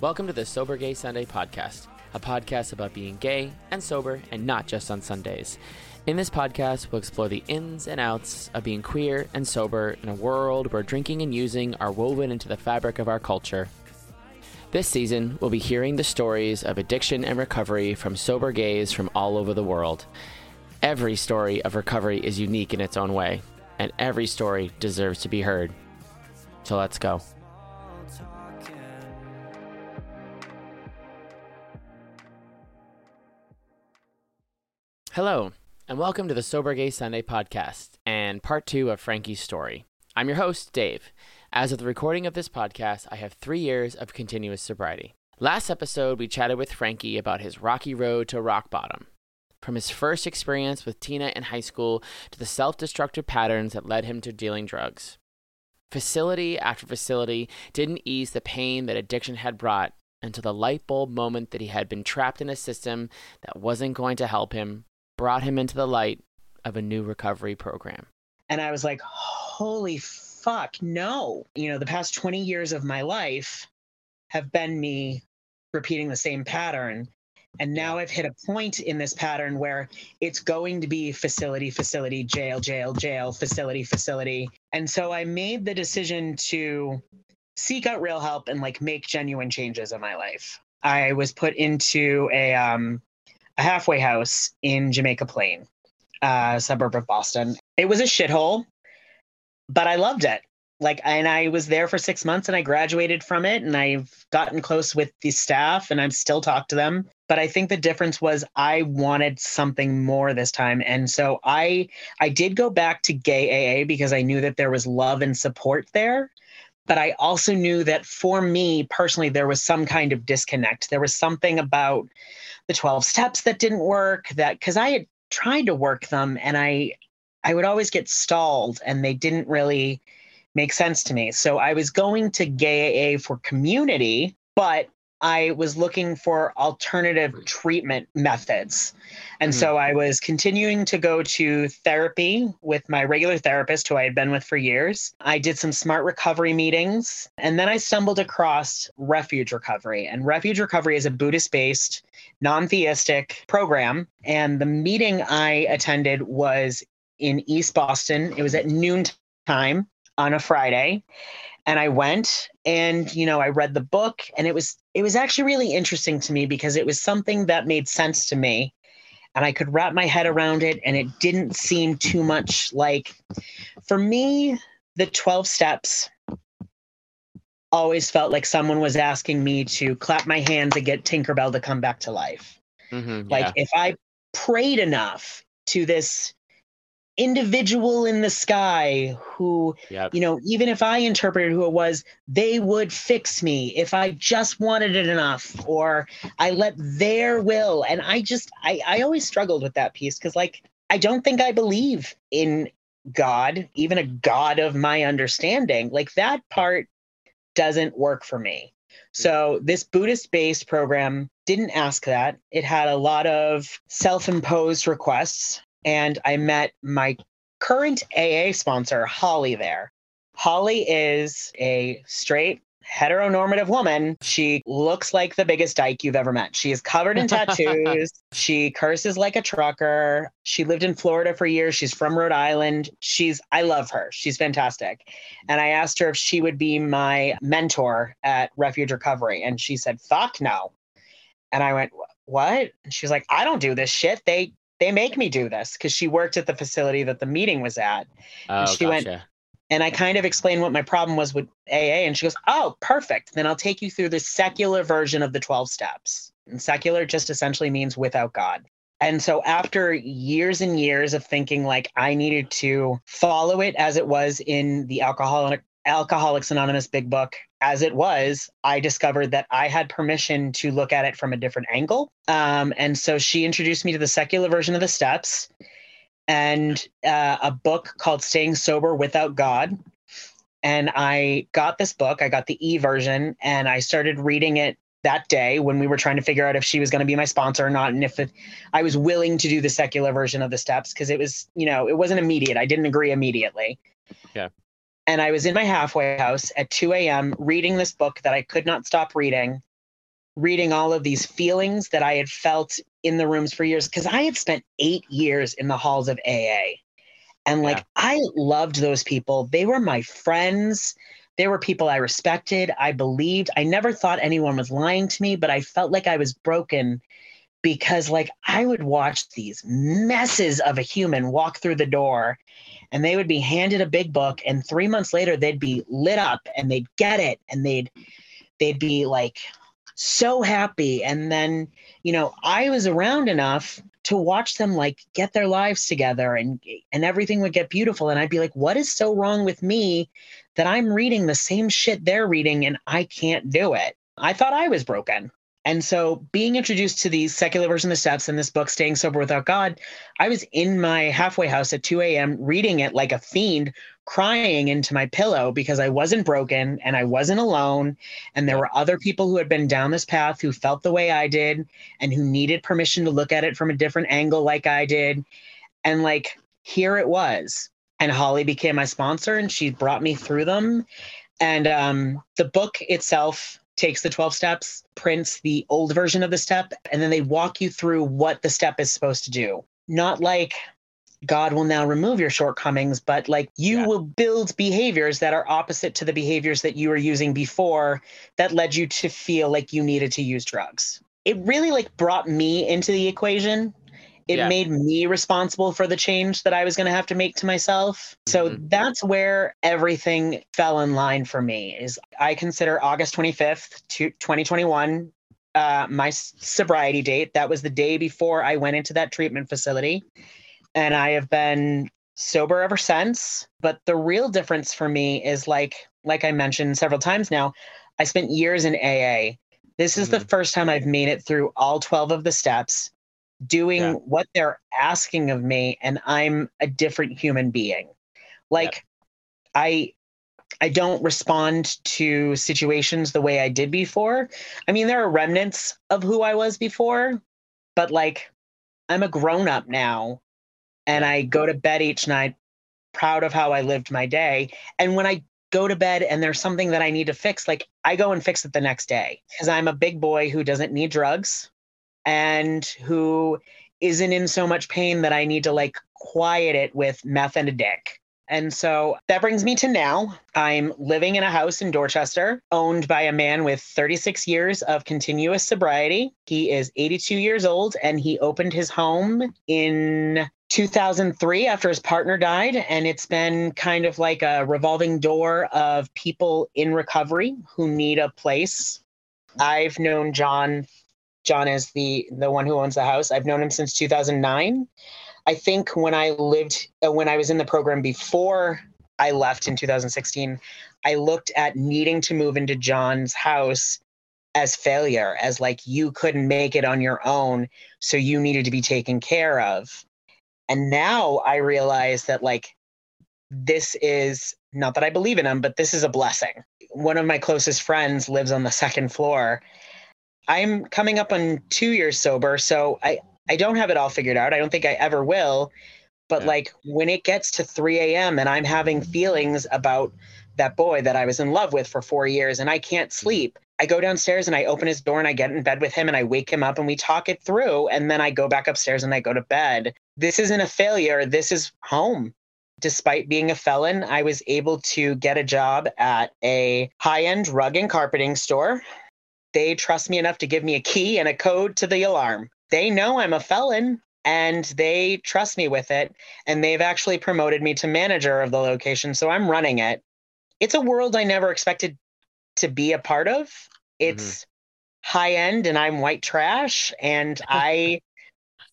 Welcome to the Sober Gay Sunday podcast, a podcast about being gay and sober and not just on Sundays. In this podcast, we'll explore the ins and outs of being queer and sober in a world where drinking and using are woven into the fabric of our culture. This season, we'll be hearing the stories of addiction and recovery from sober gays from all over the world. Every story of recovery is unique in its own way, and every story deserves to be heard. So let's go. Hello, and welcome to the Sober Gay Sunday podcast and part two of Frankie's story. I'm your host, Dave. As of the recording of this podcast, I have three years of continuous sobriety. Last episode, we chatted with Frankie about his rocky road to rock bottom. From his first experience with Tina in high school to the self destructive patterns that led him to dealing drugs. Facility after facility didn't ease the pain that addiction had brought until the light bulb moment that he had been trapped in a system that wasn't going to help him brought him into the light of a new recovery program. And I was like, holy fuck, no. You know, the past 20 years of my life have been me repeating the same pattern. And now I've hit a point in this pattern where it's going to be facility, facility, jail, jail, jail, facility, facility. And so I made the decision to seek out real help and like make genuine changes in my life. I was put into a um a halfway house in Jamaica Plain, uh, suburb of Boston. It was a shithole, but I loved it. Like, and I was there for six months and I graduated from it and I've gotten close with the staff and I'm still talk to them. But I think the difference was I wanted something more this time. And so I I did go back to gay AA because I knew that there was love and support there. But I also knew that for me personally, there was some kind of disconnect. There was something about the 12 steps that didn't work that because I had tried to work them and I I would always get stalled and they didn't really make sense to me. So I was going to gay AA for community, but I was looking for alternative treatment methods. And mm-hmm. so I was continuing to go to therapy with my regular therapist, who I had been with for years. I did some smart recovery meetings. And then I stumbled across Refuge Recovery. And Refuge Recovery is a Buddhist based, non theistic program. And the meeting I attended was in East Boston, it was at noon time on a Friday and I went and you know I read the book and it was it was actually really interesting to me because it was something that made sense to me and I could wrap my head around it and it didn't seem too much like for me the 12 steps always felt like someone was asking me to clap my hands and get Tinkerbell to come back to life. Mm-hmm, yeah. Like if I prayed enough to this individual in the sky who yep. you know even if i interpreted who it was they would fix me if i just wanted it enough or i let their will. And i just i, I always struggled with that piece because like i don't think i believe in god even a god of my understanding. Like that part doesn't work for me. So this buddhist based program didn't ask that. It had a lot of self-imposed requests and I met my current AA sponsor, Holly, there. Holly is a straight heteronormative woman. She looks like the biggest dyke you've ever met. She is covered in tattoos. she curses like a trucker. She lived in Florida for years. She's from Rhode Island. She's, I love her. She's fantastic. And I asked her if she would be my mentor at Refuge Recovery. And she said, fuck no. And I went, what? And she was like, I don't do this shit. They they make me do this because she worked at the facility that the meeting was at. Oh, and she gotcha. went and I kind of explained what my problem was with AA and she goes, "Oh, perfect. Then I'll take you through the secular version of the 12 steps." And secular just essentially means without God. And so after years and years of thinking like I needed to follow it as it was in the alcoholic Alcoholics Anonymous Big Book as it was, I discovered that I had permission to look at it from a different angle. Um, and so she introduced me to the secular version of the steps and uh, a book called Staying Sober Without God. And I got this book, I got the e version, and I started reading it that day when we were trying to figure out if she was going to be my sponsor or not and if it, I was willing to do the secular version of the steps because it was, you know, it wasn't immediate. I didn't agree immediately. Yeah And I was in my halfway house at 2 a.m. reading this book that I could not stop reading, reading all of these feelings that I had felt in the rooms for years because I had spent eight years in the halls of AA. And like, yeah. I loved those people. They were my friends. They were people I respected. I believed. I never thought anyone was lying to me, but I felt like I was broken because, like, I would watch these messes of a human walk through the door and they would be handed a big book. And three months later, they'd be lit up and they'd get it and they'd, they'd be like so happy. And then, you know, I was around enough to watch them like get their lives together and and everything would get beautiful and I'd be like what is so wrong with me that I'm reading the same shit they're reading and I can't do it. I thought I was broken. And so being introduced to the secular version of the steps in this book, Staying Sober Without God, I was in my halfway house at 2 a.m. reading it like a fiend, crying into my pillow because I wasn't broken and I wasn't alone. And there were other people who had been down this path who felt the way I did and who needed permission to look at it from a different angle like I did. And like, here it was. And Holly became my sponsor and she brought me through them. And um, the book itself takes the 12 steps, prints the old version of the step, and then they walk you through what the step is supposed to do. Not like God will now remove your shortcomings, but like you yeah. will build behaviors that are opposite to the behaviors that you were using before that led you to feel like you needed to use drugs. It really like brought me into the equation it yeah. made me responsible for the change that I was going to have to make to myself. So mm-hmm. that's where everything fell in line for me is I consider August 25th, 2021 uh, my sobriety date. That was the day before I went into that treatment facility. And I have been sober ever since. But the real difference for me is like, like I mentioned several times now, I spent years in AA. This is mm-hmm. the first time I've made it through all 12 of the steps doing yeah. what they're asking of me and I'm a different human being. Like yeah. I I don't respond to situations the way I did before. I mean, there are remnants of who I was before, but like I'm a grown up now and I go to bed each night proud of how I lived my day. And when I go to bed and there's something that I need to fix, like I go and fix it the next day because I'm a big boy who doesn't need drugs and who isn't in so much pain that I need to like quiet it with meth and a dick. And so that brings me to now. I'm living in a house in Dorchester, owned by a man with 36 years of continuous sobriety. He is 82 years old and he opened his home in 2003 after his partner died. And it's been kind of like a revolving door of people in recovery who need a place. I've known John John is the the one who owns the house. I've known him since 2009. I think when I lived uh, when I was in the program before I left in 2016, I looked at needing to move into John's house as failure, as like you couldn't make it on your own, so you needed to be taken care of. And now I realize that like this is not that I believe in him, but this is a blessing. One of my closest friends lives on the second floor I'm coming up on two years sober, so I I don't have it all figured out. I don't think I ever will. But yeah. like when it gets to 3 a.m. and I'm having feelings about that boy that I was in love with for four years and I can't mm-hmm. sleep, I go downstairs and I open his door and I get in bed with him and I wake him up and we talk it through. And then I go back upstairs and I go to bed. This isn't a failure. This is home. Despite being a felon, I was able to get a job at a high end rug and carpeting store they trust me enough to give me a key and a code to the alarm. They know I'm a felon and they trust me with it. And they've actually promoted me to manager of the location. So I'm running it. It's a world I never expected to be a part of. It's mm-hmm. high end and I'm white trash. And I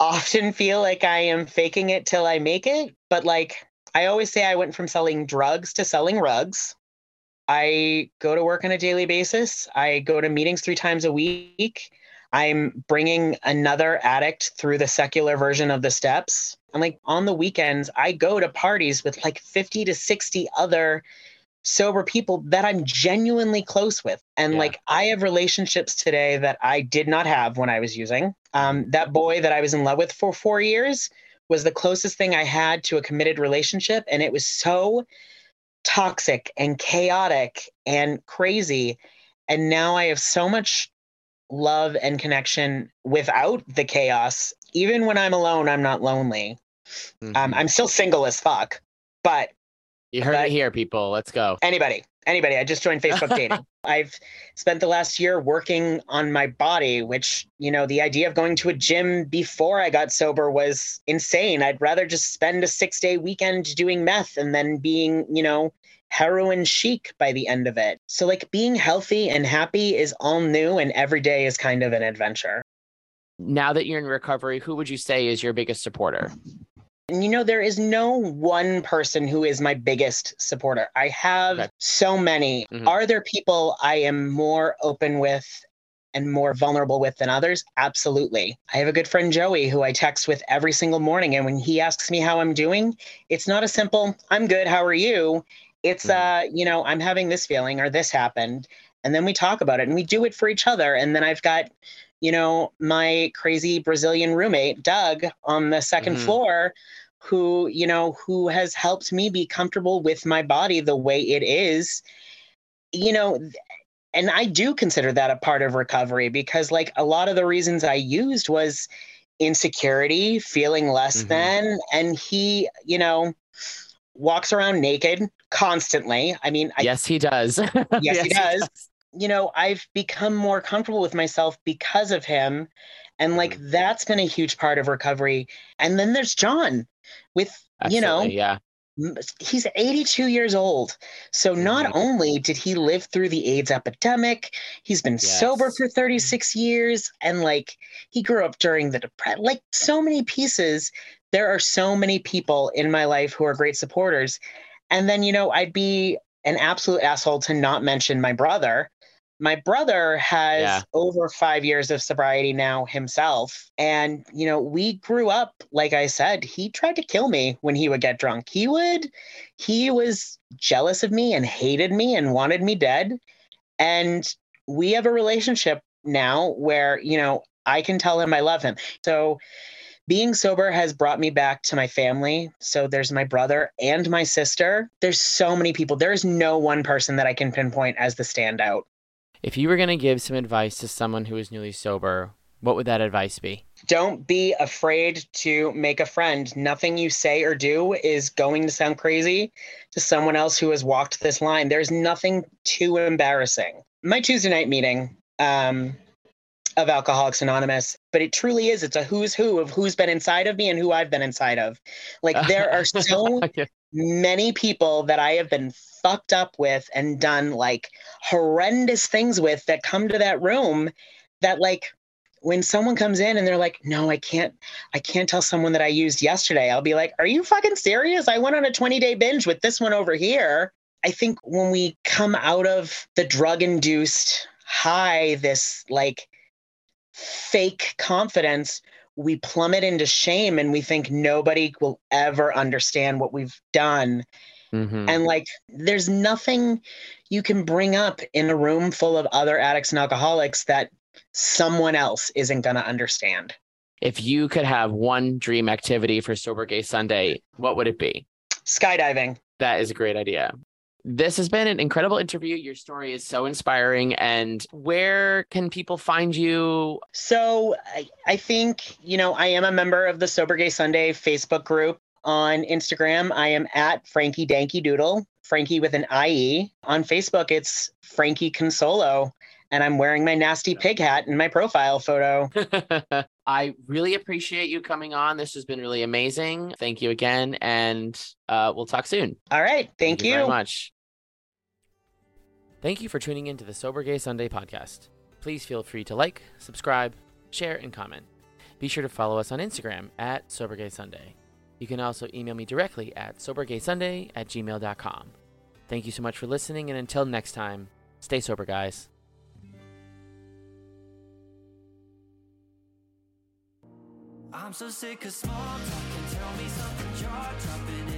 often feel like I am faking it till I make it. But like I always say, I went from selling drugs to selling rugs. I go to work on a daily basis. I go to meetings three times a week. I'm bringing another addict through the secular version of the steps. And like on the weekends, I go to parties with like 50 to 60 other sober people that I'm genuinely close with. And yeah. like I have relationships today that I did not have when I was using. Um, that boy that I was in love with for four years was the closest thing I had to a committed relationship. And it was so toxic and chaotic and crazy. And now I have so much love and connection without the chaos. Even when I'm alone, I'm not lonely. Um, Mhm. I'm still single as fuck, but you heard but- it here, people. Let's go. anybody, anybody, I just joined Facebook dating. I've spent the last year working on my body, which, you know, the idea of going to a gym before I got sober was insane. I'd rather just spend a six day weekend doing meth and then being, you know, heroin chic by the end of it. So, like, being healthy and happy is all new, and every day is kind of an adventure. Now that you're in recovery, who would you say is your biggest supporter? And you know, there is no one person who is my biggest supporter. I have Okay. so many. Mhm. Are there people I am more open with and more vulnerable with than others? Absolutely. I have a good friend, Joey, who I text with every single morning. And when he asks me how I'm doing, it's not a simple, I'm good, how are you? It's, Mhm. uh, you know, I'm having this feeling or this happened. And then we talk about it and we do it for each other. And then I've got, you know, my crazy Brazilian roommate, Doug, on the 2nd Mhm. floor, who, you know, who has helped me be comfortable with my body the way it is. You know, and I do consider that a part of recovery because, like, a lot of the reasons I used was insecurity, feeling less Mhm. than, and he, you know, walks around naked constantly. I mean, I yes, he does. Yes, he does. you know, I've become more comfortable with myself because of him. And like Mm-hmm. that's been a huge part of recovery. And then there's John with, you know, yeah. he's 82 years old. So not Mhm. only did he live through the AIDS epidemic, he's been sober for 36 years and like he grew up during the depression. Like so many pieces. There are so many people in my life who are great supporters. And then, you know, I'd be an absolute asshole to not mention my brother. My brother has Yeah. over five years of sobriety now himself. And, you know, we grew up, like I said, he tried to kill me when he would get drunk. He would, he was jealous of me and hated me and wanted me dead. And we have a relationship now where, you know, I can tell him I love him. So, being sober has brought me back to my family. So there's my brother and my sister. There's so many people. There's no one person that I can pinpoint as the standout. If you were going to give some advice to someone who is newly sober, what would that advice be? Don't be afraid to make a friend. Nothing you say or do is going to sound crazy to someone else who has walked this line. There's nothing too embarrassing. My Tuesday night meeting um, of Alcoholics Anonymous, but it truly is. It's a who's who of who's been inside of me and who I've been inside of. Like there are so many people that I have been fucked up with and done like horrendous things with that come to that room that like when someone comes in and they're like no I can't I can't tell someone that I used yesterday I'll be like are you fucking serious? I went on a 20 day binge with this one over here. I think when we come out of the drug induced high this like fake confidence we plummet into shame and we think nobody will ever understand what we've done. Mhm. And like, there's nothing you can bring up in a room full of other addicts and alcoholics that someone else isn't going to understand. If you could have one dream activity for Sober Gay Sunday, what would it be? Skydiving. That is a great idea. This has been an incredible interview. Your story is so inspiring. And where can people find you? So I, I think, you know, I am a member of the Sober Gay Sunday Facebook group. On Instagram, I am at Frankie Dankie Doodle, Frankie with an IE. On Facebook, it's Frankie Consolo. And I'm wearing my nasty pig hat in my profile photo. I really appreciate you coming on. This has been really amazing. Thank you again. And uh, we'll talk soon. All right. Thank, you. very much. Thank you for tuning in to the Sober Gay Sunday podcast. Please feel free to like, subscribe, share, and comment. Be sure to follow us on Instagram at Sober Gay Sunday. You can also email me directly at sobergaysunday at gmail.com. Thank you so much for listening, and until next time, stay sober, guys. I'm so sick of small talk. talking. Tell me something jaw dropping.